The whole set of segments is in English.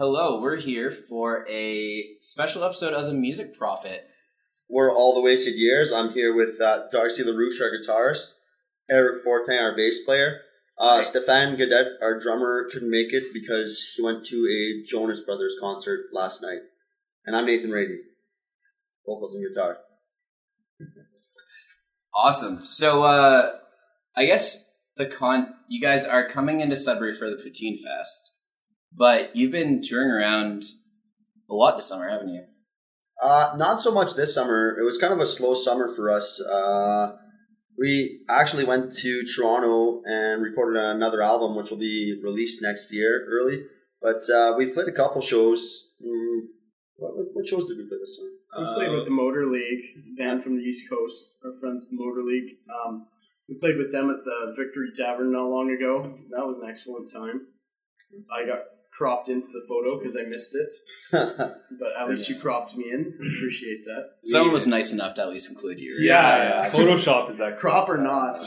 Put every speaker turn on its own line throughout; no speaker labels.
Hello, we're here for a special episode of the Music Prophet.
We're all the wasted years. I'm here with uh, Darcy Larouche, our guitarist, Eric Fortin, our bass player. Uh,
Right.
Stephane Gaudet, our drummer, couldn't make it because he went to a Jonas Brothers concert last night. And I'm Nathan Radey, vocals and guitar.
Awesome. So, uh, I guess the con you guys are coming into Sudbury for the Poutinefest, but you've been touring around a lot this summer, haven't you?
Uh, not so much this summer. It was kind of a slow summer for us. Uh, we actually went to Toronto and recorded another album, which will be released next year, early. But uh, we've played a couple shows. Mm, what, what- what shows did we play this summer?
We played with the Motor League, band from the East Coast, our friends, the Motorleague. Um, we played with them at the Victory Tavern not long ago. That was an excellent time. I got cropped into the photo because I missed it, but at least you cropped me in. Appreciate that.
Someone was nice enough to at least include you. right?
Yeah.
yeah. Photoshop is excellent.
Crop or not.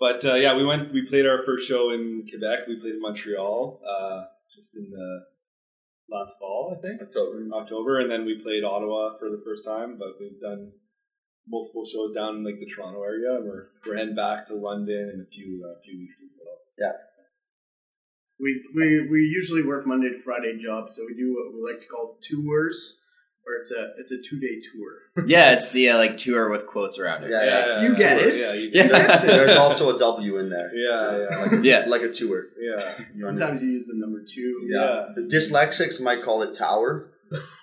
But uh, yeah, we went. We played our first show in Quebec. We played in Montreal, uh, just in the last fall, I think,
October.
October, and then we played Ottawa for the first time. But we've done multiple shows down in like the Toronto area, and we're we're heading back to London in a few uh, few weeks as well.
We, we we usually work Monday to Friday jobs, so we do what we like to call tours, where it's a it's a two day tour.
Yeah, it's the uh, like tour with quotes around it.
Yeah, yeah.
You get it.
Yeah, you
Yeah.
get it.
There's also a W in there.
yeah, yeah,
Yeah.
Like a tour.
yeah.
Sometimes you use the number two.
Yeah.
The dyslexics might call it tower.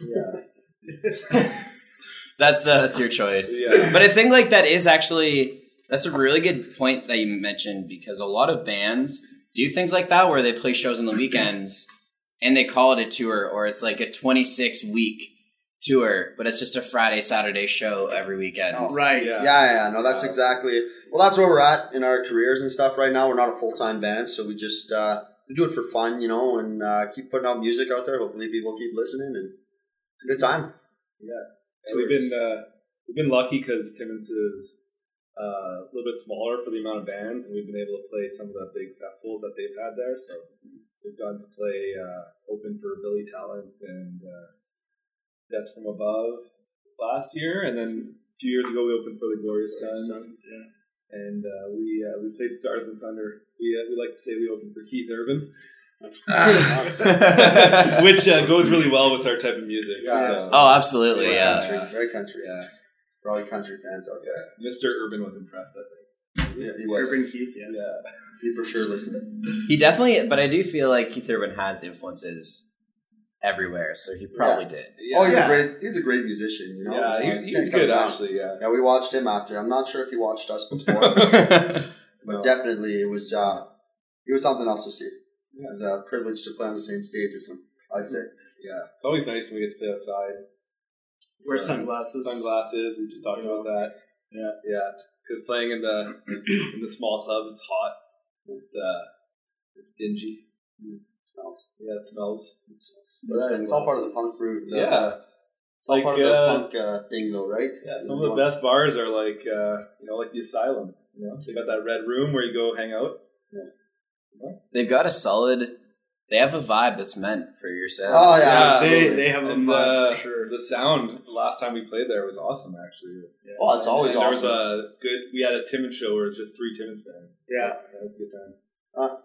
Yeah.
That's uh, that's your choice.
Yeah.
But I think like that is actually that's a really good point that you mentioned because a lot of bands do things like that where they play shows on the weekends and they call it a tour or it's like a 26 week tour, but it's just a Friday Saturday show every weekend.
Right.
Yeah.
Yeah, yeah, no, that's exactly. Well, that's where we're at in our careers and stuff right now. We're not a full time band, so we just uh, we do it for fun, you know, and uh, keep putting out music out there. Hopefully, people keep listening, and it's a good time.
And we've been uh, we've been lucky because Timmins is uh, a little bit smaller for the amount of bands, and we've been able to play some of the big festivals that they've had there. So we've gotten to play uh, open for Billy Talent and uh, Death from Above last year, and then a few years ago we opened for the Glorious Sons,
yeah.
and uh, we uh, we played Stars and Thunder. We uh, we like to say we opened for Keith Urban. Which uh, goes really well with our type of music.
Yeah.
So,
oh, absolutely.
Very
Yeah.
country, very country.
yeah,
Probably country fans out there.
yeah. Mr. Urban was impressed. I think.
Yeah, he was.
Urban Keith, yeah.
Yeah.
He for sure listened.
He definitely, but I do feel like Keith Urban has influences everywhere, so he probably did.
Yeah.
Oh, he's
Yeah.
a great. He's a great musician. You know.
yeah, he,
can't
he was good
down.
actually. Yeah,
Yeah, we watched him after. I'm not sure if he watched us before, but definitely it was. Uh, it was something else to see. It was a privilege to play on the same stage as him. I'd say.
yeah. It's always nice when we get to play outside.
Wear
So,
sunglasses.
Sunglasses. We just talked about that.
Yeah.
yeah. Because playing in the in the small clubs, it's hot. It's uh, it's dingy.
Smells.
Yeah, it smells.
It smells. But it's all part of the punk root. the-
Yeah,
It's all
Like,
part of the
uh,
punk uh, thing, though, right?
yeah. Some of the best bars are like uh, you know, like the Asylum. You know, they got that red room where you go hang out. Yeah.
They've got a solid. They have a vibe that's meant for your sound.
Oh yeah,
Yeah.
They, they have a vibe
uh,
for sure.
the sound the last time we played there was awesome actually.
Oh, it's always
And there was a good. We had a Timmins show where it was just three Timmins bands.
Yeah.
that was a good time.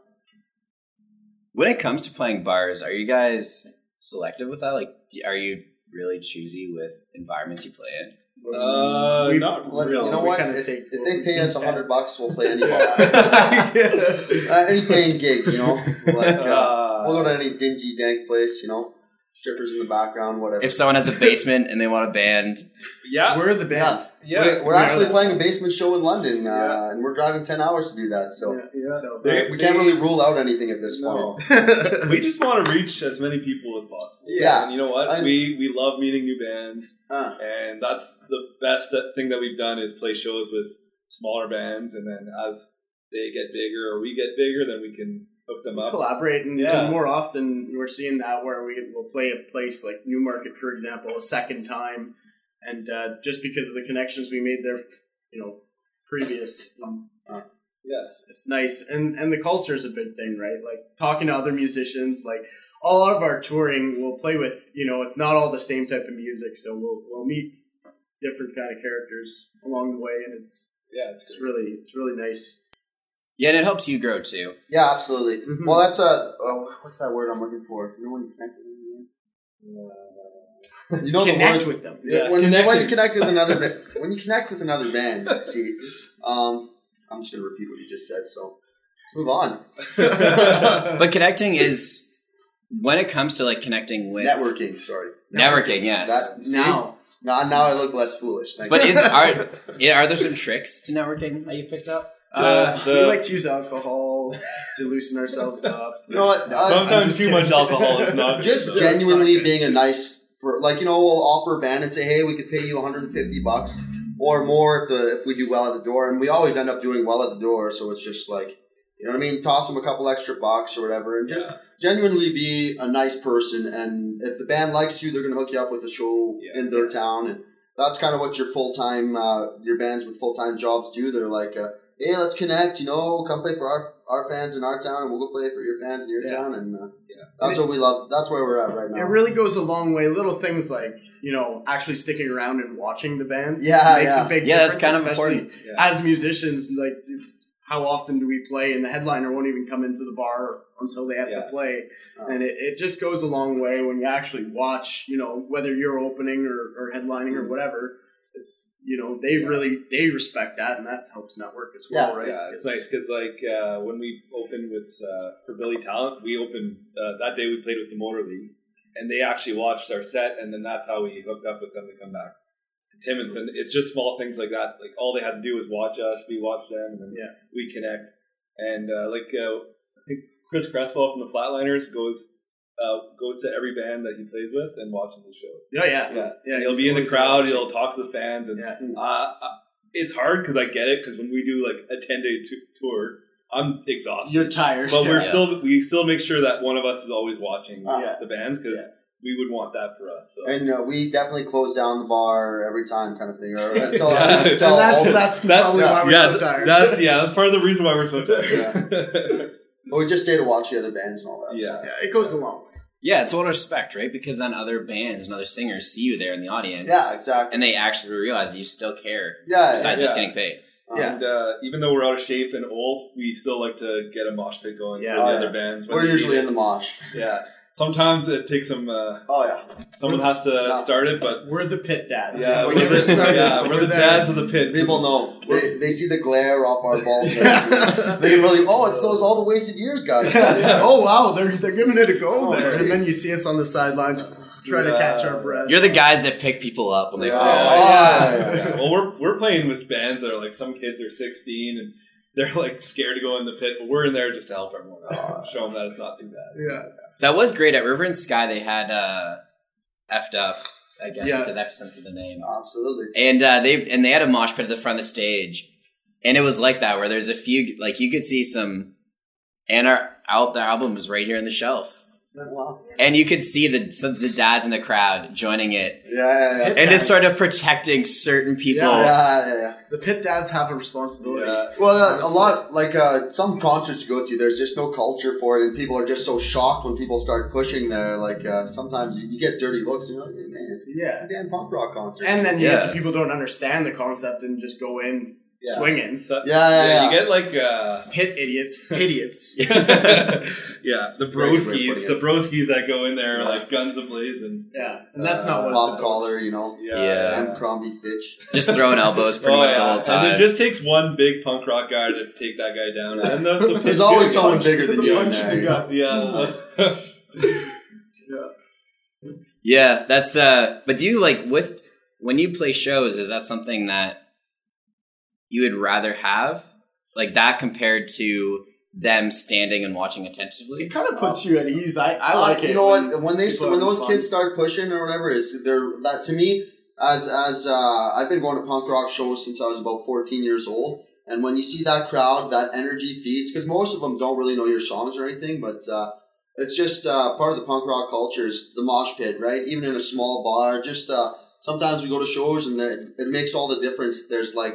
When it comes to playing bars, are you guys selective with that? Like, are you really choosy with environments you play in?
Uh,
We-
not
Well,
really.
you know
we
what? If,
take
if they pay us a hundred bucks, we'll play any bar. uh, any paying gig, you know. Like uh,
Uh,
we'll go to any dingy, dank place, you know. Strippers in the background, whatever.
If someone has a basement and they want a band,
yeah,
We're the band.
yeah.
we're, we're
Yeah,
actually
that's-
playing a basement show in London, uh,
Yeah.
and we're driving ten hours to do that. So
Yeah, yeah. So,
They-
we can't really rule out anything at this
No.
point.
we just want to reach as many people as possible.
Yeah.
and you know what?
I-
we we love meeting new bands,
Uh,
and that's the best thing that we've done is play shows with smaller bands, and then as they get bigger or we get bigger, then we can hook them up.
collaborate and,
Yeah.
and more often we're seeing that where we will play a place like Newmarket for example a second time and uh, just because of the connections we made there you know previous um,
Yes.
it's nice and and the culture is a big thing right like talking to other musicians like all of our touring we'll play with. You know, it's not all the same type of music, so we'll we'll meet different kind of characters along the way, and it's
Yeah, it's
it's really it's really nice.
Yeah, and it helps you grow too.
Yeah, absolutely.
Mhm.
Well, that's a oh, what's that word I'm looking for? You know when you connect with them? You know the
Connect
word
with them.
Yeah,
Yeah,
when,
connecting.
when you connect with another when you connect with another band, see, um, I'm just gonna repeat what you just said. So let's move on.
But connecting is when it comes to like connecting with
Networking. Sorry.
networking, yes.
That, see?
Now,
now, now I look less foolish. Thank
but
you.
is are yeah, are there some tricks to networking that you picked up?
Uh,
the-
we like to use alcohol to loosen ourselves up.
you know what? I-
Sometimes too
kidding.
much alcohol is not
just
good, though.
genuinely being a nice, per- like you know, we'll offer a band and say, hey, we could pay you 150 bucks or more if the if we do well at the door, and we always end up doing well at the door. So it's just like, you know what I mean? Toss them a couple extra bucks or whatever, and just
Yeah.
genuinely be a nice person. And if the band likes you, they're gonna hook you up with a show
Yeah.
in their town, and that's kind of what your full time uh, your bands with full time jobs do. They're like. Uh, Hey, let's connect. You know, come play for our, our fans in our town, and we'll go play for your fans in your
Yeah.
town. And uh,
Yeah.
that's what we love. That's where we're at right now.
It really goes a long way. Little things like you know actually sticking around and watching the bands.
Yeah,
makes
yeah.
a big
Yeah, that's kind of
especially
important.
Yeah.
As musicians, like how often do we play, and the headliner won't even come into the bar until they have
Yeah.
to play,
Oh.
and it, it just goes a long way when you actually watch. You know whether you're opening or, or headlining
Mm.
or whatever. It's you know they really they respect that, and that helps network as well,
Yeah.
right?
Yeah, it's nice because like uh, when we opened with uh, for Billy Talent, we opened uh, that day. We played with the Motorleague, and they actually watched our set, and then that's how we hooked up with them to come back to Timmins. And it's just small things like that. Like all they had to do was watch us, we watched them, and
Yeah.
we connect. And uh, like uh, I think Chris Cresswell from the Flatliners goes. Uh, goes to every band that he plays with and watches the show.
Yeah, yeah,
Yeah,
yeah.
he'll be in the crowd. He'll talk to the fans, and
Yeah.
uh, it's hard because I get it. Because when we do like a ten day t- tour, I'm exhausted.
You're tired,
but we're
Yeah.
still we still make sure that one of us is always watching
Ah.
the bands because we would want that for us. So.
And uh, we definitely close down the bar every time, kind of thing. Or until,
Yeah.
until
and that's
all
that's
That-
probably why we're
yeah,
so tired.
that's yeah, that's part of the reason why we're so tired.
but we just stay to watch the other bands and all that.
Yeah.
So.
yeah, it goes a long way.
Yeah, it's all respect, right? Because then other bands and other singers see you there in the audience.
Yeah, exactly.
And they actually realize you still care
Yeah,
besides just getting paid.
Um,
And uh, even though we're out of shape and old, we still like to get a mosh pit going
Yeah.
for the
Oh,
other
yeah.
bands.
We're usually in the mosh.
yeah. Sometimes it takes some. Uh,
Oh yeah,
someone has to
No.
start it, but
We're the pit dads.
yeah,
When
we're the,
started,
yeah, we're the dads of the pit.
people know. They, they see the glare off our balls. heads. they really. Oh, it's those all the wasted years guys.
oh wow, they're they're giving it a go
Oh,
there,
jeez.
and then you see us on the sidelines trying to catch our breath.
You're the guys that pick people up when they fall.
Oh,
yeah.
yeah.
Yeah, well, we're we're playing with bands that are like some kids are 16 and they're like scared to go in the pit, but we're in there just to help everyone out, show them that it's not too bad.
yeah,
That was great at River and Sky. They had uh, effed up, I guess,
Yeah.
because have to censor the name.
Absolutely.
And uh, they and they had a mosh pit at the front of the stage, and it was like that where there's a few like you could see some, and our out the album was right here on the shelf,
Wow.
and you could see the some, the dads in the crowd joining it,
Yeah, yeah, yeah.
and
Dads.
just sort of protecting certain people.
Yeah.
Yeah, yeah, yeah.
the pit dads have a responsibility.
Yeah.
Well, uh, a lot like uh, some concerts you go to, there's just no culture for it, and people are just so shocked when people start pushing there. Like uh, sometimes you, you get dirty looks, and you're like, hey, man, it's,
Yeah.
it's a damn punk rock concert.
And then you
Yeah.
people don't understand the concept and just go in
Yeah.
swinging.
So,
Yeah, yeah, yeah.
You get like, uh,
Pit idiots, idiots.
yeah, the
Very good way of
broskies, the
it.
broskies that go in there
Yeah.
like guns ablazing.
yeah, and that's not what
Bob
it's about.
Collar, you know,
Yeah,
Yeah.
M. Crombie Fitch.
just throwing elbows pretty
Oh,
much the
yeah.
whole
And
time.
it just takes one big punk rock guy to take that guy down. And then the, the
There's always
good.
someone
punch-
bigger than you in
punch
there. you
got.
Yeah.
Yeah, that's uh but do you like with when you play shows, is that something that you would rather have? Like that compared to them standing and watching attentively?
It kind of puts you at ease. I, I
Uh,
like it.
You know
when
what? When they when those
fun.
kids start pushing or whatever, is they're that to me as as uh, I've been going to punk rock shows since I was about fourteen years old, and when you see that crowd, that energy feeds because most of them don't really know your songs or anything, but uh, it's just uh, part of the punk rock culture is the mosh pit, right? Even in a small bar, just uh, sometimes we go to shows and it, it makes all the difference. There's like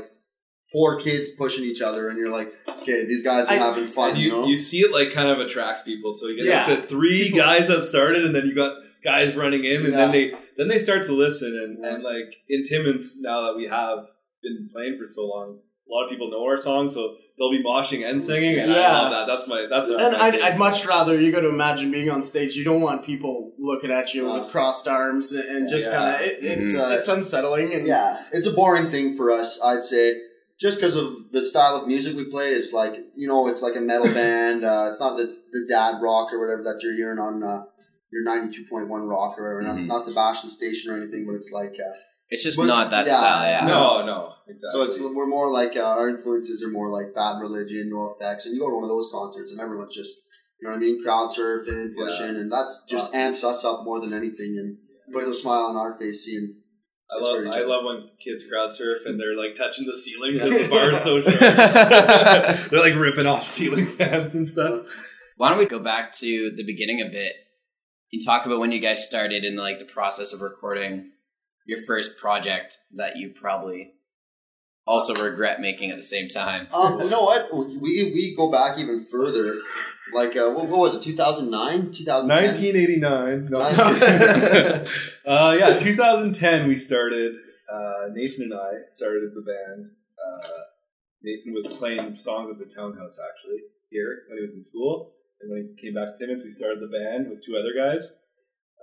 four kids pushing each other, and you're like, okay, these guys are
I-
having fun. you,
you,
know?
you see it like kind of attracts people. So you get
Yeah.
like the three guys that started, and then you got guys running in, and
Yeah.
then they then they start to listen. And,
Yeah.
and like in Timmins, now that we have been playing for so long, a lot of people know our song, so they'll be moshing and singing, and I
Yeah.
love that. That's my that's
And
my
I'd. I'd much rather you got to imagine being on stage. You don't want people looking at you
Uh,
with crossed arms and- and just
Yeah.
kind of it, it's
Mhm.
it's unsettling. And
Yeah, it's a boring thing for us, I'd say. Just because of the style of music we play, it's like you know, it's like a metal band. Uh, it's not the the dad rock or whatever that you're hearing on uh, your ninety two point one rock or whatever.
Mhm.
Not, not to bash the station or anything, but it's like uh,
It's just
But-
not that
yeah.
style. Yeah.
no, no, exactly.
so. It's we're more like uh, our influences are more like Bad Religion, NOFX, and you go to one of those concerts and everyone's just you know what I mean, crowd surfing, pushing, and that's just amps us up more than anything and puts a smile on our face seeing.
I love I love when kids crowd surf and they're like touching the ceiling because the bar is so short. they're like ripping off ceiling fans and stuff.
Why don't we go back to the beginning a bit and talk about when you guys started in like the process of recording your first project that you probably also regret making at the same time.
Um, you know what? We we go back even further. Like uh, what, what was it? Two thousand nine, two thousand ten.
1989. No. Uh, yeah, 2010 we started. Uh, Nathan and I started the band. Uh, Nathan was playing songs at the townhouse actually here when he was in school, and when he came back to Timmins, we started the band with two other guys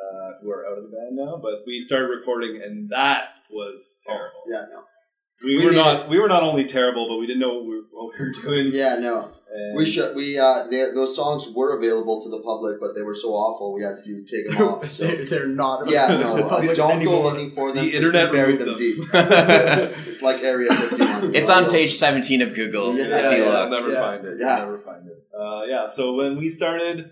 uh, who are out of the band now. But we started recording, and that was terrible.
Yeah, no.
We,
We
were
made
not we were not only terrible, but we didn't know what we were, what we were doing.
Yeah, no.
And
We should. We uh, they, those songs were available to the public, but they were so awful we had to take them off. So
they're, they're not.
yeah,
to the
no.
public
Don't
anymore.
go looking for them.
The
'cause
internet
buried them
them.
deep. it's like Area Fifty One.
It's on page 17 of Google
Yeah,
if
yeah,
you
yeah,
look.
I'll never
Yeah.
find it.
Yeah.
You'll never find it. Uh, yeah. So when we started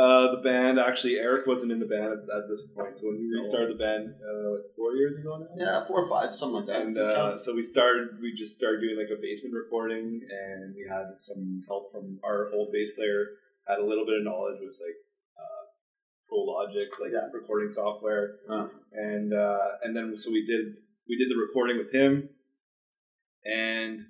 uh, the band, actually Eric wasn't in the band at, at this point. So when we restarted the band, uh, what, four years ago now.
Yeah, four or five, something like that.
And uh, so we started. We just started doing like a basement recording, and we had some help from our old bass player. Had a little bit of knowledge with like uh, Pro Logic, like
Yeah.
recording software,
Uh.
and uh, and then so we did we did the recording with him, and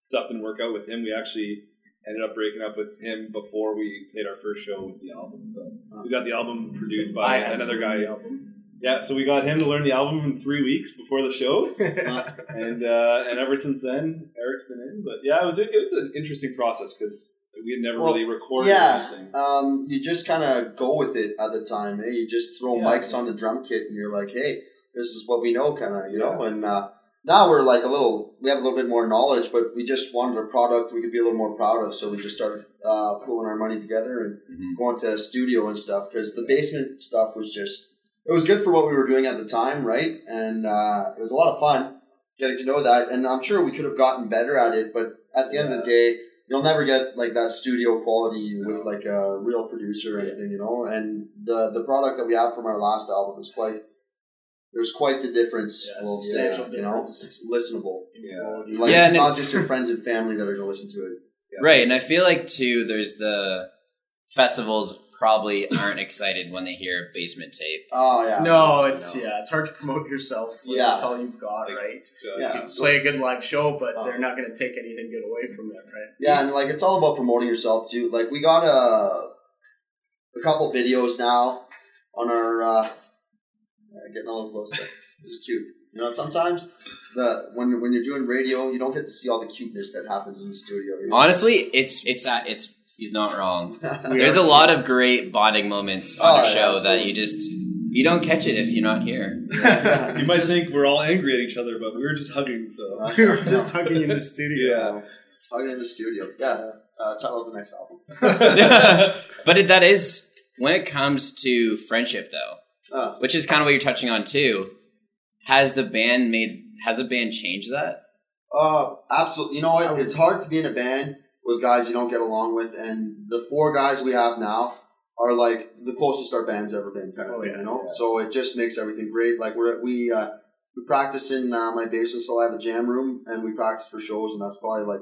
stuff didn't work out with him. We actually ended up breaking up with him before we played our first show with the album. So we got the album produced by another guy.
album.
Yeah, so we got him to learn the album in three weeks before the show, and uh, and ever since then, Eric's been in. But yeah, it was it was an interesting process because we had never
Well,
really recorded
yeah.
anything.
Um, you just kind of go with it at the time. Eh? You just throw
Yeah.
mics on the drum kit, and you're like, "Hey, this is what we know," kind of, you know. And uh, now we're like a little, we have a little bit more knowledge, but we just wanted a product we could be a little more proud of, so we just started uh, pulling our money together and
Mhm.
going to a studio and stuff. Because the basement stuff was just, it was good for what we were doing at the time, right? And uh, it was a lot of fun getting to know that. And I'm sure we could have gotten better at it, but at the end of the day, you'll never get like that studio quality with like a real producer or anything, you know. And the the product that we have from our last album is quite. There's quite the difference.
Yeah,
we'll
substantial
say, you know,
difference.
it's listenable.
Yeah.
Like
Yeah,
it's not
it's-
just your friends and family that are going to listen to it.
Right, and I feel like too, there's the festivals probably aren't excited when they hear basement tape.
Oh yeah.
No, it's
No.
yeah, it's hard to promote yourself. When
Yeah.
that's all you've got,
Like,
right?
So,
Yeah.
You play a good live show, but
Oh.
they're not going to take anything good away from it, right?
Yeah, and like it's all about promoting yourself too. Like we got a a couple videos now on our uh, getting a little close. There. This is cute. You know, sometimes the when when you're doing radio, you don't get to see all the cuteness that happens in the studio. you know?
Honestly, it's it's that it's he's not wrong. There's a lot of great bonding moments on
Oh,
the
yeah,
show that you just you don't catch it if you're not here.
You might think we're all angry at each other, but we were just hugging. So
we were just hugging in the studio.
yeah,
talking in the studio. Yeah, uh, title of the next album.
but it, that is when it comes to friendship though,
Uh,
which is kind of what you're touching on too. Has the band made has the band changed that?
Uh, absolutely. You know what? It's hard to be in a band with guys you don't get along with, and the four guys we have now are like the closest our band's ever been, kind of
Oh,
thing.
yeah,
you know,
yeah.
so it just makes everything great. Like we're we uh, we practice in uh, my basement, so I have a jam room, and we practice for shows, and that's probably like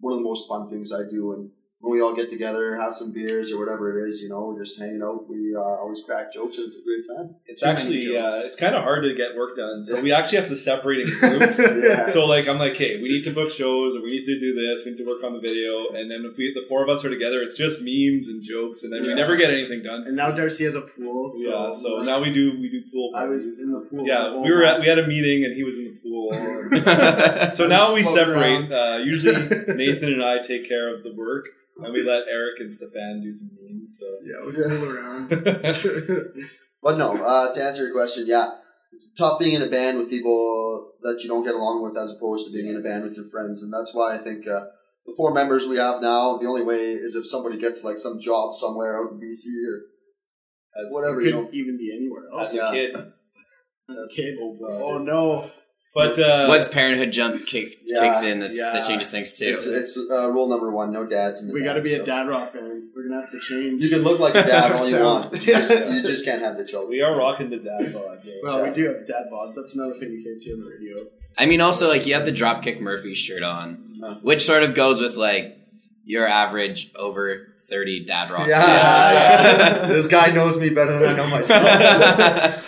one of the most fun things I do. And when we all get together, have some beers or whatever it is, you know, we're just hanging out. We uh, always crack jokes and it's a great time.
It's
Too
actually uh, it's kind of hard to get work done, so we actually have to separate in groups.
Yeah.
So like I'm like, hey, we need to book shows, or we need to do this, we need to work on the video, and then if we the four of us are together, it's just memes and jokes, and then we never get anything done.
And now Darcy has a pool. So
yeah, so now we do we do pool.
I was in the pool.
yeah,
whole
we were at, we had a meeting, and he was in the pool. so now we separate. Uh, usually Nathan and I take care of the work, and we let Eric and Stephane do some memes. So.
Yeah, we fool around.
But no, uh, to answer your question, yeah, it's tough being in a band with people that you don't get along with as opposed to being in a band with your friends. And that's why I think uh, the four members we have now, the only way is if somebody gets like some job somewhere out in BC or
As,
whatever,
Could
you know.
even be anywhere else.
as
Yeah.
a kid,
As a kid.
Oh,
Oh no.
But uh,
Once parenthood jump kicks
Yeah.
kicks in, that's,
Yeah.
that changes things too.
It's, it's uh, rule number one no dads in the
We got to be
so.
a dad rock band. We're gonna have to change.
You can look like a dad all you
So-
want, you just, you just can't have the children.
we are rocking the dad bod. yeah.
well,
Yeah.
we do have dad bods. That's another thing you can't see on the radio.
I mean, also like you have the Dropkick Murphy shirt on,
Uh.
which sort of goes with like your average over thirty dad rock.
Yeah, this guy knows me better than I know myself.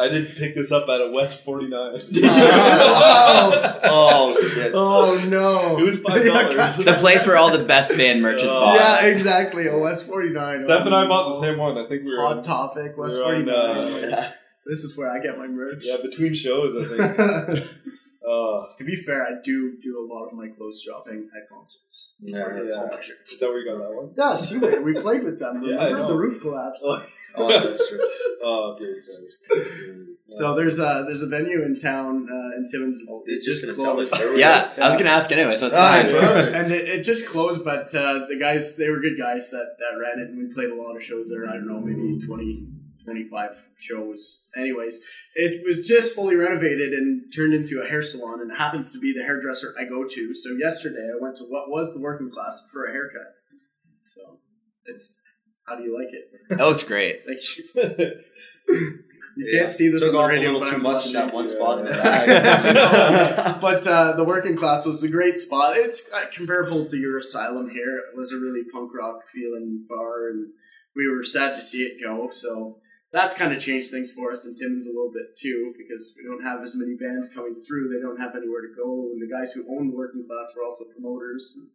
I didn't pick this up at a West 49.
oh, oh, shit.
Oh no!
It was five dollars.
the place where all the best band merch is
Oh.
bought.
Yeah, exactly. OS forty nine.
Steph and I bought the same one. I think we were
Hot
on,
topic. West
we were
forty
on, uh,
Yeah.
This is where I get my merch.
yeah between shows. I think. Uh,
to be fair, I do do a lot of my clothes shopping at concerts.
Yeah,
That's
yeah.
all my shirts.
is that where you got that one?
Yeah, Seaway. We played with them.
Yeah, I
Remember
know.
the roof collapsed.
Oh.
That's true.
Oh, okay, sorry.
So there's a there's a venue in town uh, in Timmins. It's,
Oh,
it
it's just
just closed.
the.
Yeah, I was gonna ask anyway, so it's fine.
perfect.
and it, it just closed, but uh, the guys they were good guys that, that ran it, and we played a lot of shows there. I don't know, maybe 20, 25 shows. Anyways, it was just fully renovated and turned into a hair salon, and it happens to be the hairdresser I go to. So yesterday I went to what was the working class for a haircut. So it's how do you like it?
That looks great.
Like you You can't see this
Took
on the
off a little too much in that
blushing.
one
Yeah.
spot in the
Yeah. but uh, the working class was a great spot. It's uh, comparable to your asylum here. It was a really punk rock feeling bar, and we were sad to see it go. So that's kind of changed things for us in Timmins a little bit too, because we don't have as many bands coming through. They don't have anywhere to go, and the guys who own the working class were also promoters. And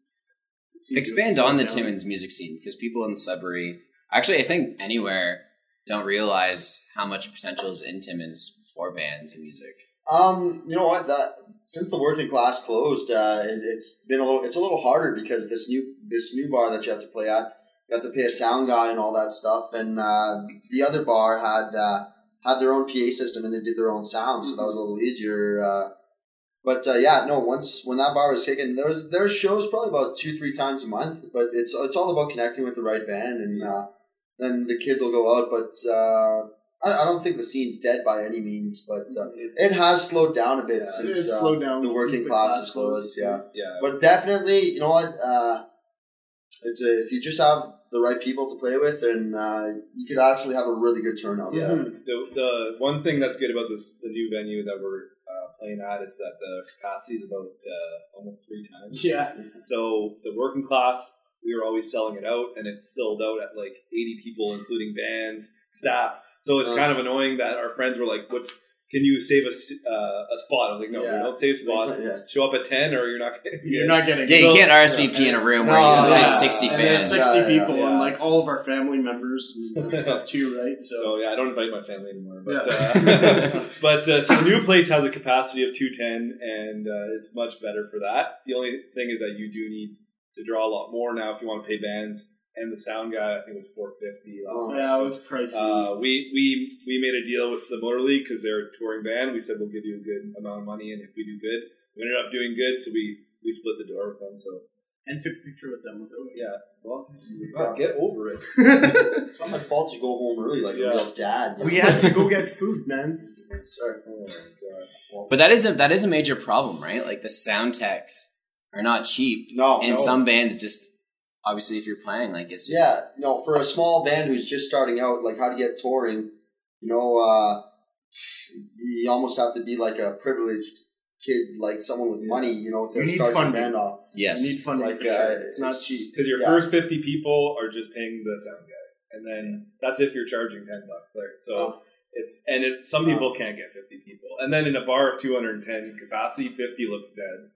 it seemed to have
Expand on the
down.
Timmins music scene because people in Sudbury, actually, I think anywhere, don't realize how much potential is in Timmins for bands and music.
Um, you know what? That since the working class closed, uh, it, it's been a little. It's a little harder because this new this new bar that you have to play at, you have to pay a sound guy and all that stuff. And uh, the other bar had uh, had their own PA system and they did their own sound, so that was a little easier. Uh, but uh, yeah, no. Once when that bar was kicking, there was there was shows probably about two three times a month. But it's it's all about connecting with the right band, and uh, then the kids will go out. But uh, I, I don't think the scene's dead by any means, but. Uh, it has slowed down a bit
Yeah,
since uh,
slowed down
the working
since the
class
class
is closed. Yeah,
yeah.
but definitely, you know what? Uh, it's a, if you just have the right people to play with, then uh, you could actually have a really good turnout.
Yeah.
there.
The, the one thing that's good about this the new venue that we're uh, playing at is that the capacity is about uh, almost three times.
Yeah,
So the working class, we were always selling it out, and it's sold out at like eighty people, including bands, staff. So it's
Uh.
kind of annoying that our friends were like, "What? Can you save us uh, a spot?" I was like, "No,
Yeah.
we don't save spots.
Yeah.
Show up at ten, or you're not. Gonna
you're not getting.
Yeah, you can't RSVP
yeah,
in a room where you can
yeah.
fit 60
And there's
fans.
sixty
Yeah, yeah,
people,
yeah.
and like all of our family members and stuff too, right? So
So yeah, I don't invite my family anymore. But
Yeah.
uh, but uh, so the new place has a capacity of two ten, and uh, it's much better for that. The only thing is that you do need to draw a lot more now if you want to pay bands. And the sound guy, I think it was four fifty.
Oh.
yeah, it was pricey.
Uh, we we we made a deal with the Motorleague because they're a touring band. We said we'll give you a good amount of money, and if we do good, we ended up doing good. So we we split the door with them. So
and took a picture with them.
Yeah, well, God, get over it.
It's not my fault you go home early like
Yeah.
a real dad. you
we
know?
had to go get food, man.
Sorry.
Oh my god. Well,
But that is a that is a major problem, right? Like the sound techs are not cheap,
No,
and
no.
some bands just obviously if you're playing, like it's just
Yeah, no, for a small band who's just starting out, like how to get touring, you know, uh, you almost have to be like a privileged kid like someone with money, you know, to
You need
start your
funding.
band off.
Yes.
You need funding
Like,
for sure.
uh,
It's not cheap.
Because your
Yeah.
first 50 people are just paying the sound guy. And then that's if you're charging 10 bucks there. So
Oh.
it's, and it, some people can't get 50 people. And then in a bar of 210 capacity, 50 looks dead.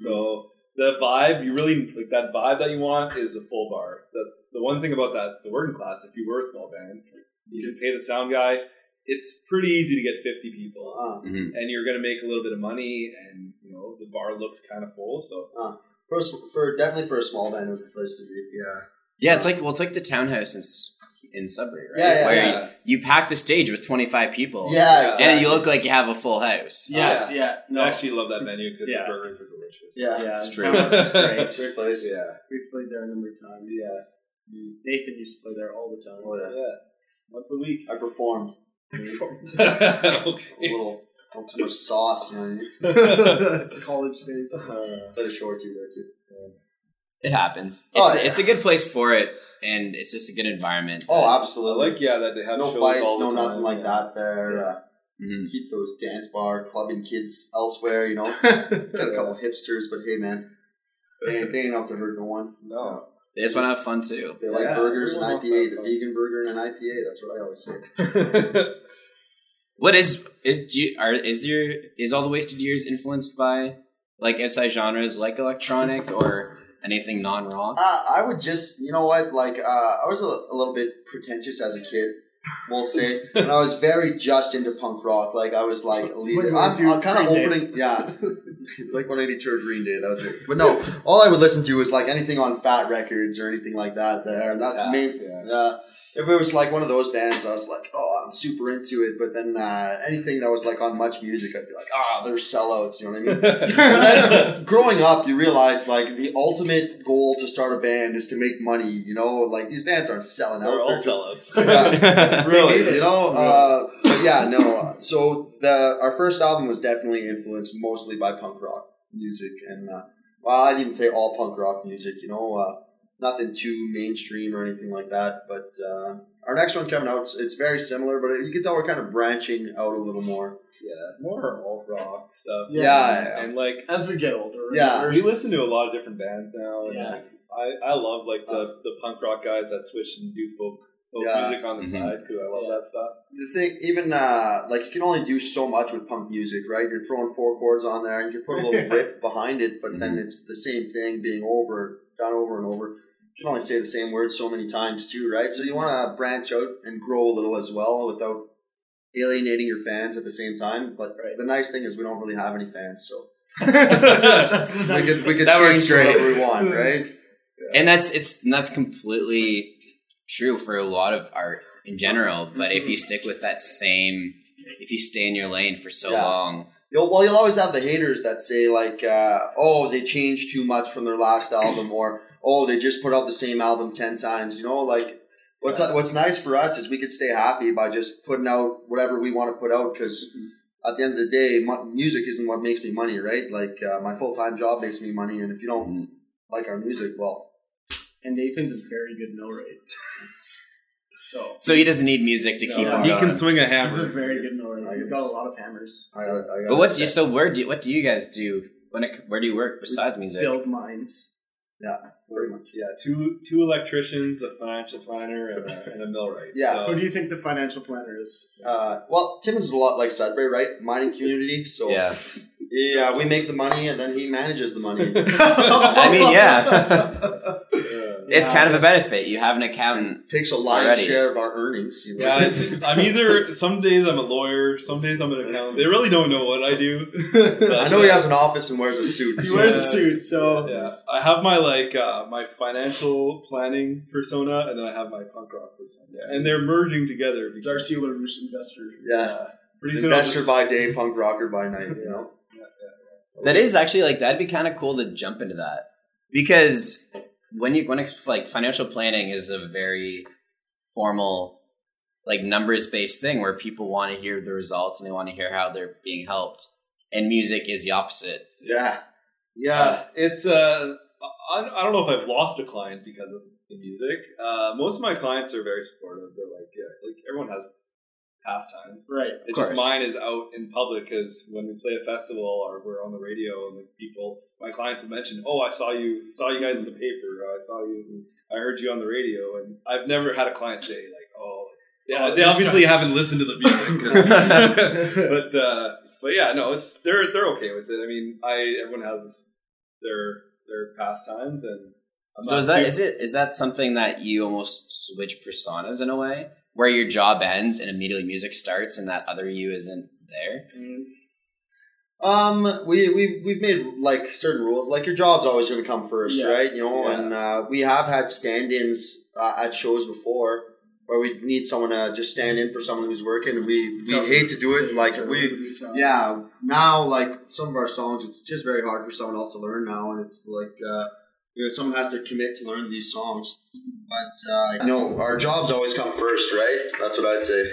So the vibe, you really, like that vibe that you want is a full bar. That's the one thing about that, the working class, if you were a small band, you can pay the sound guy. It's pretty easy to get 50 people.
Uh,
Mhm.
And you're going to make a little bit of money, and you know the bar looks kind of full. So
for, a s- for definitely for a small band, it's the place to be. Yeah.
Yeah, it's like well, it's like the townhouse in S- in Sudbury, right?
Yeah, yeah,
Where
yeah.
You, you pack the stage with twenty five people.
Yeah,
and you look like you have a full house.
Yeah,
yeah.
yeah. No,
I actually love that menu because
Yeah.
the burgers are delicious.
Yeah,
yeah,
It's
it's
true.
It's great.
It's a great place.
Yeah.
We've played there a number of times.
Yeah.
Nathan used to play there all the time.
Oh yeah.
Yeah. Once a week.
I performed. A
okay.
little, not too much sauce, you know what I mean?
College days.
Uh, Played a show or two there too.
It happens. It's
Oh, yeah.
it's a good place for it, and it's just a good environment.
Oh,
I
absolutely.
like yeah that they have
no
shows
fights,
all the
no
time.
nothing like
yeah.
that there.
Mhm.
keep those dance bar clubbing kids elsewhere, you know. Got a couple hipsters, but hey, man, they ain't, they ain't out to hurt no one.
No.
They just want to have fun too.
They like
Yeah,
burgers and IPA, the
fun.
vegan burger and an IPA. That's what I always say.
What is is do you, are is your is all the wasted years influenced by like outside genres like electronic or anything non rock?
Uh, I would just, you know what, like, uh, I was a, a little bit pretentious as a kid, we'll say. and I was very just into punk rock. Like, I was like, leading, I'm, I'm kind of opening, yeah. like 183rd Green Day, that was it. But no, all I would listen to was like anything on Fat Wreck Chords or anything like that there. And that's
Yeah,
main,
yeah.
uh, if it was like one of those bands, I was like, oh, I'm super into it. But then uh, anything that was like on Much Music, I'd be like, ah, they're sellouts, you know what I mean? Then growing up, you realize like the ultimate goal to start a band is to make money. You know, like these bands aren't selling out;
They're all
they're just-
sellouts.
Yeah, really,
They need it.
you know. Uh, but yeah, no. So the our first album was definitely influenced mostly by punk rock music, and uh, well, I'd even say all punk rock music. You know, uh, nothing too mainstream or anything like that. But uh, our next one coming out, it's, it's very similar, but you can tell we're kind of branching out a little more.
yeah, more alt rock stuff.
Yeah.
Yeah, yeah.
and like
As we get older,
Yeah.
we're-
listen to a lot of different bands now. And
Yeah.
like, I I love like the the punk rock guys that switch and do folk folk
Yeah.
music on the
Mhm.
side because I love
Yeah.
that stuff.
the thing, even uh, like you can only do so much with punk music, right? You're throwing four chords on there, and you can put a little riff behind it, but then it's the same thing being over, done over and over. You can only say the same words so many times too, right? So you want to branch out and grow a little as well without alienating your fans at the same time. But
Right.
the nice thing is we don't really have any fans, so
That's the
we
nice
could we could
That
change
works great.
whatever we want, right?
and that's it's and that's completely true for a lot of art in general. But if you stick with that same, if you stay in your lane for so
Yeah.
long,
You'll, well, you'll always have the haters that say like, uh, "Oh, they changed too much from their last album," or "Oh, they just put out the same album ten times." You know, like what's what's nice for us is we could stay happy by just putting out whatever we want to put out because at the end of the day, music isn't what makes me money, right? Like uh, my full time job makes me money, and if you don't
Mm.
like our music, well,
And Nathan's a very good millwright. So
so he doesn't need music to
No,
keep
no.
him
He
going.
can swing a hammer.
he's a very good millwright.
I
He's
guess.
got a lot of hammers.
I got. I
but what do you, so where do you, what do you guys do when it, where do you work besides music?
Build mines.
Yeah, pretty much.
Yeah, two two electricians, a financial planner, and a, and a millwright.
Yeah.
Who do you think the financial planner is?
Uh, well, Tim is a lot like Sudbury, right? Mining community, so
Yeah,
yeah, we make the money and then he manages the money.
I mean, yeah.
yeah.
it's kind of a benefit. You have an accountant.
takes a lion's
Already.
share of our earnings. You know?
Yeah, it's, I'm either some days I'm a lawyer, some days I'm an accountant. They really don't know what I do.
I know he has an office and wears a suit.
He
so-
wears a suit, so
Yeah, I have my like uh, my financial planning persona, and then I have my punk rock persona, and they're merging together. because-
Darcy Larouche investor.
yeah,
pretty soon.
Investor
just-
by day, punk rocker by night. You know,
That is actually like that'd be kind of cool to jump into that because when you when it's like financial planning is a very formal like numbers based thing where people want to hear the results and they want to hear how they're being helped. And music is the opposite.
Yeah,
Yeah, it's uh, I, I don't know if I've lost a client because of the music. Uh, most of my clients are very supportive. They're like, yeah, like everyone has
pastimes.
Right.
It's
course.
just mine is out in public because when we play a festival or we're on the radio and like people, my clients have mentioned, "Oh, I saw you, saw you guys in the paper. Or I saw you, I heard you on the radio." And I've never had a client say like, "Oh, yeah."
Oh,
they
this
obviously haven't listened to the music, but uh, but yeah, no, it's they're they're okay with it. I mean, I everyone has their their pastimes and. I'm
So
not
is that
too-
is it is that something that you almost switch personas in a way, where your job ends and immediately music starts, and that other you isn't there?
Um, we we've we've made like certain rules. Like your job's always going to come first,
Yeah.
right? You know,
Yeah.
and uh, we have had stand-ins uh, at shows before where we need someone to just stand in for someone who's working. and We we hate to do it. Like we, yeah. Now, like some of our songs, it's just very hard for someone else to learn now, and it's like. Uh, you know, someone has to commit to learn these songs, but uh, no, our jobs always come first, right? That's what I'd say.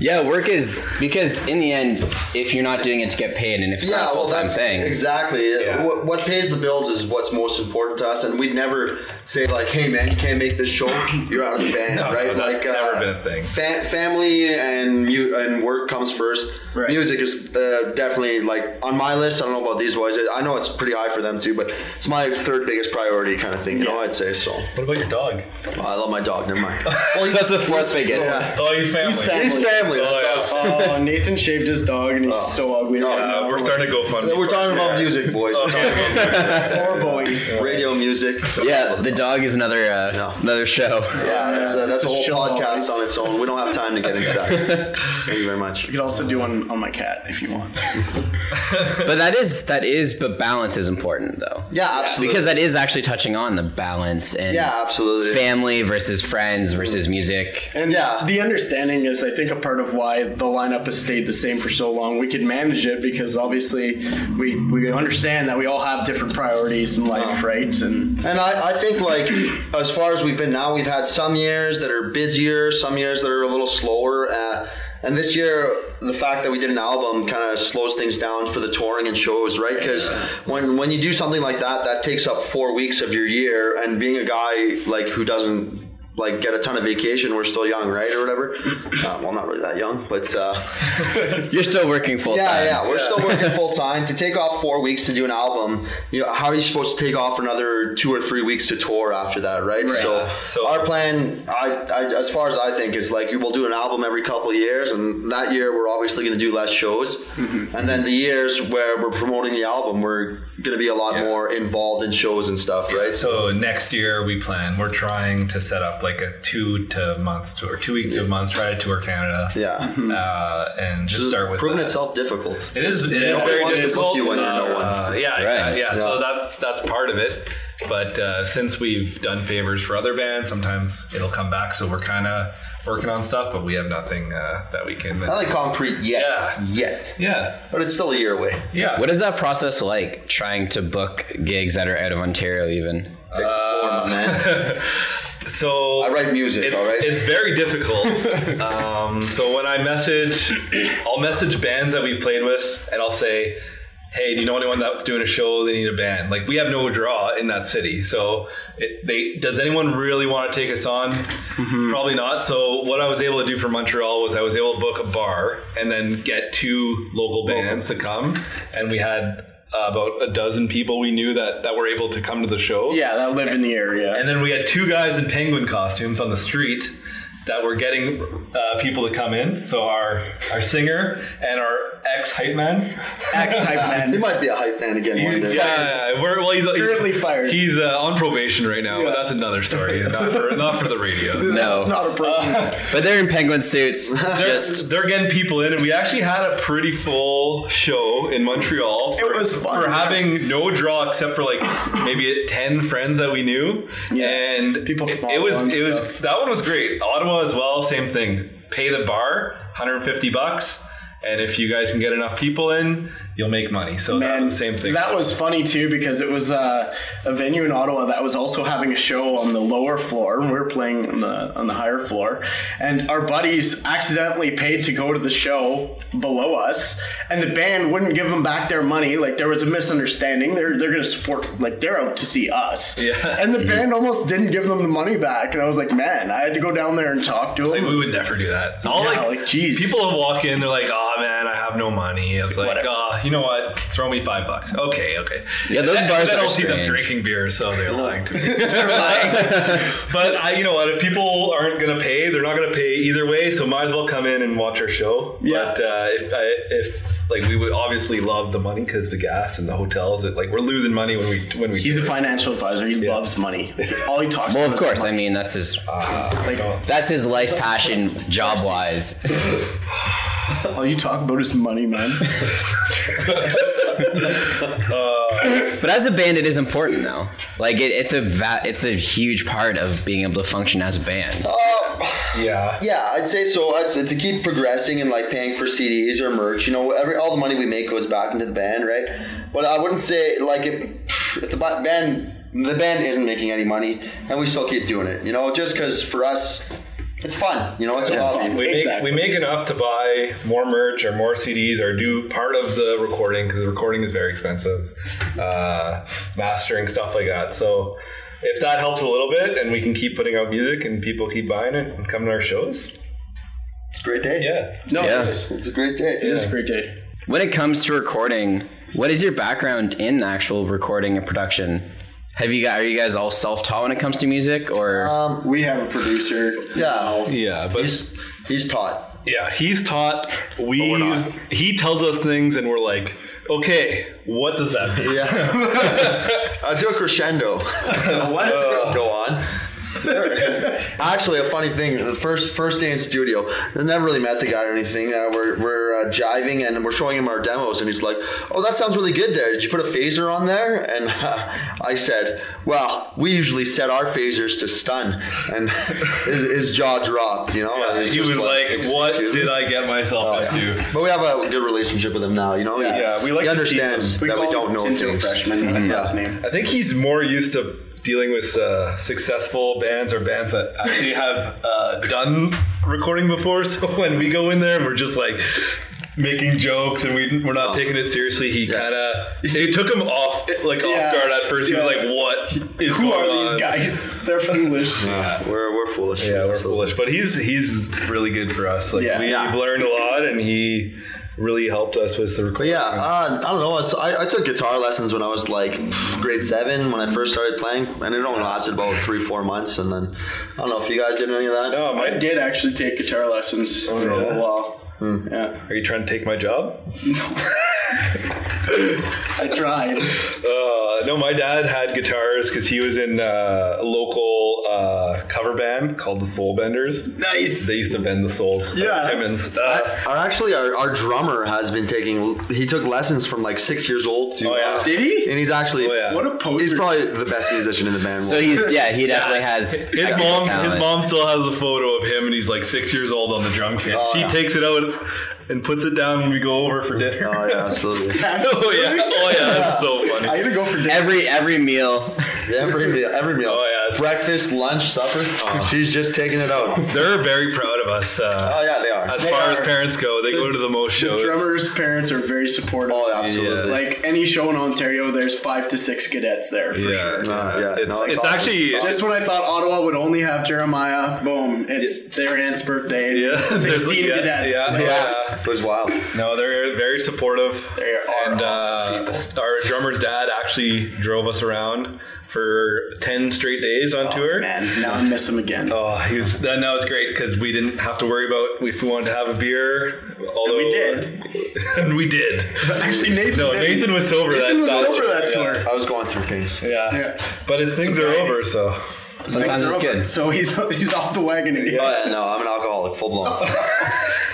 Yeah, work is because in the end, if you're not doing it to get paid, and if it's not a full time
that's
thing,
Exactly.
Yeah.
What, what pays the bills is what's most important to us, and we'd never say like, "Hey, man, you can't make this show. You're out of the band,
No,
right?"
no, that's
like,
never been a thing.
Fa- family and mu- and work comes first.
Right.
Music is uh, definitely like on my list. I don't know about these boys. I know it's pretty high for them too, but it's my third biggest priority kind of thing. You know, I'd say so.
What about your dog?
Oh, I love my dog. Never mind.
so that's the fourth biggest.
Yeah.
Oh, he's family.
He's family.
He's family.
Oh, yeah.
Oh, Nathan shaved his dog and he's so ugly.
No,
right
Uh,
now.
we're starting to go fun.
We're talking about music, boys. We're
Poor bully.
about radio music.
Yeah, the dog is another uh,
No.
another show.
Yeah, that's, uh, that's a
a
whole
show,
podcast on its own. We don't have time to get into that. Thank you very much.
You could also do one on my cat if you want.
But that is that is but balance is important though.
Yeah, absolutely.
Because that is actually touching on the balance and
Yeah, absolutely.
family versus friends versus music.
And
Yeah.
the understanding is, I think, a part of why the lineup has stayed the same for so long. We can manage it because obviously we we understand that we all have different priorities in life, right? And
And I, I think like as far as we've been now, we've had some years that are busier, some years that are a little slower. Uh, and this year, the fact that we did an album kind of slows things down for the touring and shows, right? Because when when you do something like that, that takes up four weeks of your year. And being a guy like who doesn't like get a ton of vacation, we're still young, right, or whatever. Uh, well, not really that young, but. Uh,
You're still working full
Yeah,
time.
yeah, we're still working full time. To take off four weeks to do an album, you know, how are you supposed to take off another two or three weeks to tour after that, right? So,
So-
our plan, I, I, as far as I think, is like we'll do an album every couple of years, and that year we're obviously going to do less shows,
Mm-hmm.
and then the years where we're promoting the album, we're going to be a lot
Yeah.
more involved in shows and stuff, right?
So next year we plan. We're trying to set up like a two to month tour, two week to a month. Try to tour Canada.
yeah,
Uh, and just start with
proving itself difficult.
It is. It is
Nobody
very
wants to
difficult.
you when there's no one.
Uh, yeah,
Right.
exactly. Yeah, so that's that's part of it. But uh, since we've done favors for other bands, sometimes it'll come back. So we're kind of working on stuff, but we have nothing uh, that we can.
Not like concrete yet,
Yeah.
yet,
Yeah,
but it's still a year away.
yeah.
What is that process like trying to book gigs that are out of Ontario even?
Take the floor, my man.
So
I write music,
it's,
all right?
it's very difficult. um, so when I message, I'll message bands that we've played with, and I'll say, "Hey, do you know anyone that's doing a show? They need a band." Like we have no draw in that city, so it, they does anyone really want to take us on?
Mm-hmm.
Probably not. So what I was able to do for Montreal was I was able to book a bar and then get two local bands to come, and we had. Uh, about a dozen people we knew that, that were able to come to the show.
yeah, that live in the area.
And then we had two guys in penguin costumes on the street that we're getting uh, people to come in. So our our singer and our ex hype man.
Ex hype man.
He might be a hype man again one day.
Yeah, we're, well, he's
Currently
he's,
fired.
He's uh, on probation right now, but that's another story. Not for not for the radio.
No.
It's not appropriate.
But they're in penguin suits. Just
They're getting people in, and we actually had a pretty full show in Montreal. For,
It was fun,
for
yeah.
having no draw except for like maybe ten friends that we knew, yeah. and
People
it, it was
Ottawa and
it was that one was great. Ottawa as well, same thing. Pay the bar, 150 bucks, And if you guys can get enough people in, you'll make money. So that was the same thing.
That was funny too because it was uh, a venue in Ottawa that was also having a show on the lower floor. and We were playing on the on the higher floor, and our buddies accidentally paid to go to the show below us, and the band wouldn't give them back their money. Like there was a misunderstanding. They're they're going to support like they're out to see us.
Yeah.
And the band almost didn't give them the money back, and I was like, man, I had to go down there and talk to
Like
them.
we would never do that. All
Yeah,
like,
like, geez.
people walk in, they're like, "Oh man, I have no money." It's, like,
whatever.
"Oh, you know what? Throw me five bucks." Okay, okay.
Yeah, those
And then,
bars
then
are
I'll see them drinking beer, so they're lying to me. but I, you know what? If people aren't gonna pay, they're not gonna pay either way. So might as well come in and watch our show.
Yeah.
But uh, if I, if like we would obviously love the money because the gas and the hotels, it like we're losing money when we when we.
He's
do
a
it.
financial advisor. He loves money. All he talks
Well,
about
of
is
course. I mean, that's his
Like,
that's his life passion, job wise.
All you talk about is money, man.
But as a band, it is important though. Like it, it's a va- it's a huge part of being able to function as a band.
Uh, yeah.
Yeah, I'd say so. I'd say to keep progressing and like paying for CDs or merch. You know, every all the money we make goes back into the band, right? But I wouldn't say like if if the ba- band the band isn't making any money and we still keep doing it. You know, just because for us it's fun. You know, it's,
It's
hobby.
fun.
We make, we make enough to buy more merch or more CDs or do part of the recording because the recording is very expensive, uh, mastering stuff like that. So if that helps a little bit and we can keep putting out music and people keep buying it and coming to our shows,
It's a great day.
yeah,
No,
Yeah.
it's,
It's a great day.
it is a great day.
When it comes to recording, what is your background in actual recording and production? Have you guys are you guys all self taught when it comes to music, or um,
We have a producer.
Yeah.
yeah. But
He's he's taught.
yeah, he's taught. We he tells us things and we're like, okay, what does that mean?
Yeah. I do a crescendo.
what?
Uh, Go on. Actually, a funny thing. The first first day in studio, I never really met the guy or anything. Uh, we're we're uh, jiving and we're showing him our demos, and he's like, "Oh, that sounds really good. There, did you put a phaser on there?" And uh, I said, "Well, we usually set our phasers to stun," and his, his jaw dropped. You know,
Yeah, he was like, "What
"Excuse me?"
did I get myself
Oh, yeah.
into?"
But we have a good relationship with him now. You know,
Yeah, we like
he
to tease
understands
him.
that we
call
don't
him
know
Tinto
things.
freshman. That's
Yeah.
his name.
I think he's more used to dealing with uh, successful bands or bands that actually have uh, done recording before. So when we go in there and we're just like making jokes and we, we're not taking it seriously, he kind of it took him off like
Yeah.
off guard at first. He was
Yeah.
like, "What is
Who
going
are these
on?"
guys? They're foolish.
We're we're foolish.
Yeah, we're
So-
foolish, but he's he's really good for us. Like
Yeah.
we,
Yeah.
have learned a lot, and he really helped us with the
But
recording.
yeah, uh, I don't know. I, I took guitar lessons when I was like grade seven when I first started playing, and it only lasted about three, four months. And then I don't know if you guys did any of that.
No,
I did actually take guitar lessons for a
yeah?
little while. Yeah,
are you trying to take my job?
I tried.
Uh, no, my dad had guitars because he was in uh, a local uh, cover band called the Soul Benders.
Nice.
They used to bend the souls.
Yeah.
Timmins. Uh,
Our, actually, our, our drummer has been taking. He took lessons from like six years old to.
Oh, yeah.
uh,
Did he?
and he's actually.
Oh, yeah.
What a poser.
He's probably the best musician in the band.
so he's yeah he definitely has
his mom, his mom still has a photo of him, and he's like six years old on the drum kit.
Oh,
she
yeah.
takes it out and puts it down when we go over for dinner.
Oh yeah, absolutely.
oh yeah, oh yeah, that's so funny.
I gotta go for dinner.
every every meal.
every meal, every meal.
Oh, yeah, it's-
Breakfast, lunch, supper. She's just taking it out.
They're very proud of us. Uh,
Oh yeah, they are.
as
They
far as parents go, they go to the most
The
shows.
drummer's parents are very supportive.
Oh, absolutely.
Like any show in Ontario, there's five to six cadets there for
yeah,
sure.
Uh, yeah,
it's,
no, it's
it's
awesome.
actually
It's
Just when I thought Ottawa would only have Jeremiah, boom, it's their aunt's birthday.
Yeah,
16 cadets.
yeah.
Like,
Yeah, it was wild.
No, they're very supportive.
They are
and
awesome
uh, our drummer's dad actually drove us around for ten straight days on oh, tour.
Man, now I miss him again.
Oh, he was that. That was great because we didn't have to worry about if we wanted to have a beer. Although
we did.
and we did.
Actually, Nathan.
No,
didn't.
Nathan was sober that. Tour.
Nathan was
that
sober that
yeah.
tour.
I was going through things.
Yeah.
Yeah.
but his things are over. So
Sometimes it's good.
So he's he's off the wagon again.
Oh yeah, no, I'm an alcoholic, full blown.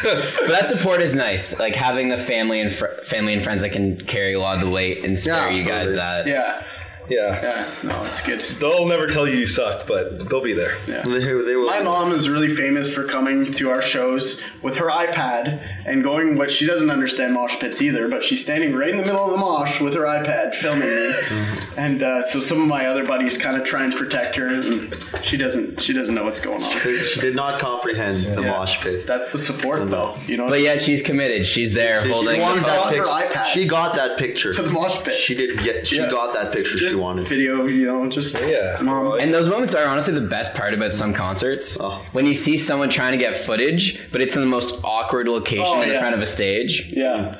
But that support is nice. Like having the family and fr- family and friends that can carry a lot of the weight and spare
Yeah,
you guys that.
Yeah.
Yeah.
Yeah, no, it's good.
They'll never tell you you suck, but they'll be there.
Yeah.
They, they will.
My mom is really famous for coming to our shows with her iPad and going, but she doesn't understand mosh pits either, but she's standing right in the middle of the mosh with her iPad filming me. and uh, so some of my other buddies kind of try and protect her, and she doesn't, she doesn't know what's going on.
She did not comprehend the
Yeah.
mosh pit.
That's the support, though. You know,
But yet she's committed. She's there
She,
holding
she
the
wanted
phone.
that
Got her
picture.
iPad.
She got that picture
to the mosh pit.
She did get. She
Yeah.
got that picture
just
she wanted.
video, you know, just
Yeah.
mom.
Oh, and those moments are honestly the best part about some concerts.
Oh.
When you see someone trying to get footage, but it's in the most awkward location
Oh,
in the
yeah.
front of a stage.
yeah,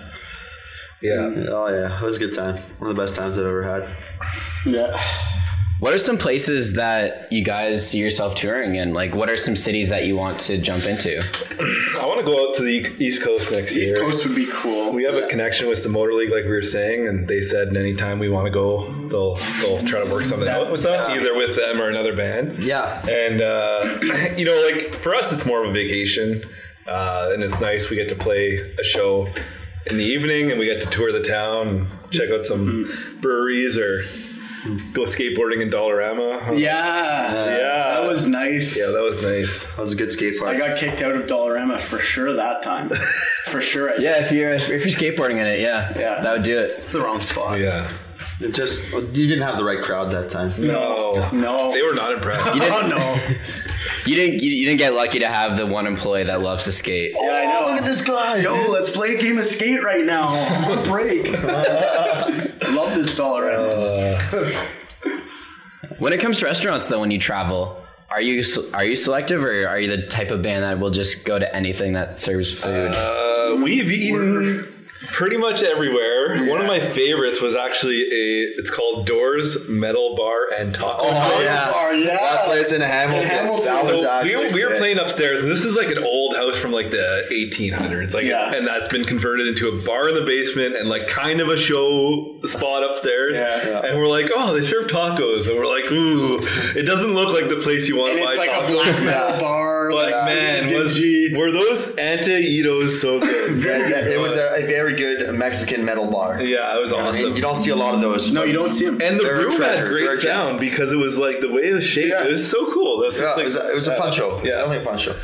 Yeah.
Oh yeah, it was a good time. One of the best times I've ever had.
yeah.
What are some places that you guys see yourself touring in? Like, what are some cities that you want to jump into?
I want to go out to the East Coast next
East
year.
East Coast would be cool.
We have a connection with the Motorleague, like we were saying, and they said anytime we want to go, they'll they'll try to work something out with us, either with them or another band.
Yeah.
And uh, you know, like for us, it's more of a vacation, uh, and it's nice. We get to play a show in the evening, and we get to tour the town, and check out some breweries, or go skateboarding in Dollarama.
Yeah,
Yeah.
that was nice.
Yeah, that was nice.
That was a good skate park.
I got kicked out of Dollarama for sure that time. for sure. I-
Yeah, if you're if you're skateboarding in it, yeah,
Yeah.
that would do it.
It's the wrong spot.
Yeah.
It just you didn't have the right crowd that time.
No,
No.
they were not impressed.
oh no.
You didn't you, you didn't get lucky to have the one employee that loves to skate.
Yeah, I oh, know.
Oh, look at this guy.
Yo, let's play a game of skate right now. I'm on break. Love this Dollarama.
When it comes to restaurants, though, when you travel, are you are you selective, or are you the type of band that will just go to anything that serves food?
Uh, we've eaten pretty much everywhere. One of my favorites was actually a. It's called Doors Metal Bar and Taco.
Oh, oh yeah.
Oh, yeah.
That place in Hamilton.
Hamilton.
That was
So we, were- we were playing upstairs, and this is like an old house from like the 1800s, like,
Yeah.
and that's been converted into a bar in the basement and like kind of a show spot upstairs.
Yeah.
And we're like, oh, they serve tacos, and we're like, ooh, it doesn't look like the place you want
And
to buy
it's like a black metal bar.
But
like, uh,
man, was,
dingy.
were those Antaitos so good?
Yeah, yeah, it was a, a very good Mexican metal bar.
Yeah, it was
I mean,
awesome.
you don't see a lot of those.
No, you don't see them.
And the
They're
room
treasure.
had
They're
great sound because it was like the way it was shaped.
Yeah.
It was so cool. That's
Yeah,
just like,
it was a, it was a fun uh, show. It was
Yeah.
definitely a fun show.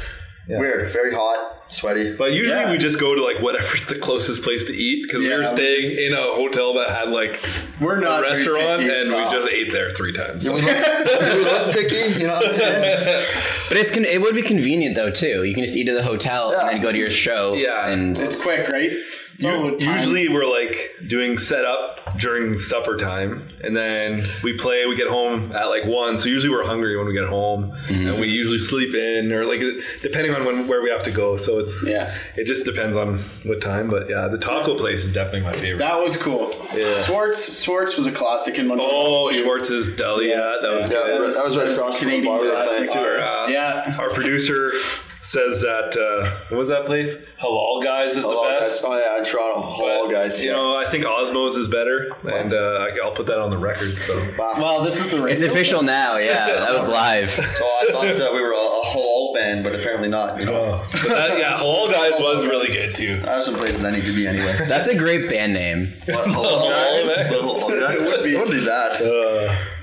Weird, very hot, sweaty.
But usually
Yeah.
we just go to like whatever's the closest place to eat because we
Yeah,
were
we
staying
just-
in a hotel that had like
We're
a
not very
restaurant
picky.
and
No.
we just ate there three times.
we look picky, you know what I'm saying?
But it's con- it would be convenient though too. You can just eat at the hotel
Yeah.
and then go to your show.
Yeah.
and
It's quick, right? It's all about time.
Usually we're like doing setup during supper time, and then we play. We get home at like one, so usually we're hungry when we get home,
Mm-hmm.
and we usually sleep in or like depending on when where we have to go. So it's
Yeah.
it just depends on what time. But yeah, the taco place is definitely my favorite.
That was cool.
Yeah.
Schwartz Schwartz was a classic in Montreal.
oh,
too.
Schwartz's Deli, yeah, that was
Yeah,
good.
that was right across from the
Canadian
bar
classic.
Our, uh,
Yeah.
our producer says that uh, what was that place? Halal Guys is
Halal
the
guys.
best.
Oh yeah, in Toronto. Halal
But,
guys.
You know, I think Osmow's is better, and uh, I- I'll put that on the record. So
Well, this is the
it's
radio.
official now. Yeah, that was live.
So I thought uh, we were a, a halal band, but apparently not. You know,
But that, yeah, Halal Guys was really good too.
I have some places I need to be anyway.
That's a great band name.
What, halal guys? Halal guys?
It would be.
What is that?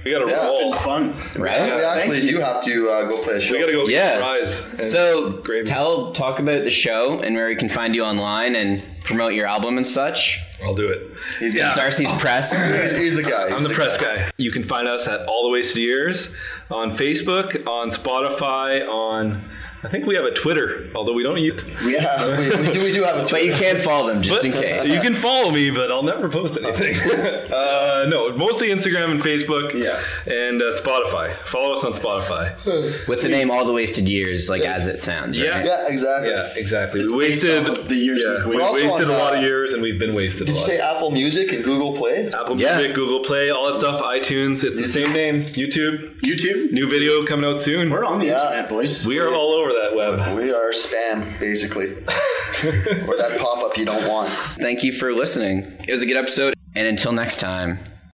We got to
This has been fun.
Right?
we actually do have to uh, go play a show.
We got to go
Yeah.
fries.
So
gravy.
tell talk about the show and where we can find you online and promote your album and such.
I'll do it.
He's,
Yeah.
Darcy's press.
he's, he's the guy.
I'm
He's
the press guy. You can find us at All the Wasted Years on Facebook, on Spotify, on I think we have a Twitter, although we don't use.
Yeah, we, we, do, we do have a
But you can't follow them just in case.
You can follow me, but I'll never post anything. uh, no, mostly Instagram and Facebook.
Yeah.
And uh, Spotify. Follow us on Spotify.
With the name All the Wasted Years, like as it sounds.
Yeah.
Right?
Yeah, exactly.
Yeah, exactly.
It's
we wasted
of the years
yeah,
we've wasted.
We're
wasted
on,
a lot
uh,
of years, and we've been wasted.
Did
a
you say Apple Music and Google Play?
Apple
Yeah.
Music, Google Play, all that stuff, iTunes. It's the same name. YouTube.
YouTube.
New video coming out soon.
We're on the
Yeah.
internet, boys.
We are all over that web.
We are spam, basically, or that pop up you don't want.
Thank you for listening. It was a good episode, and until next time.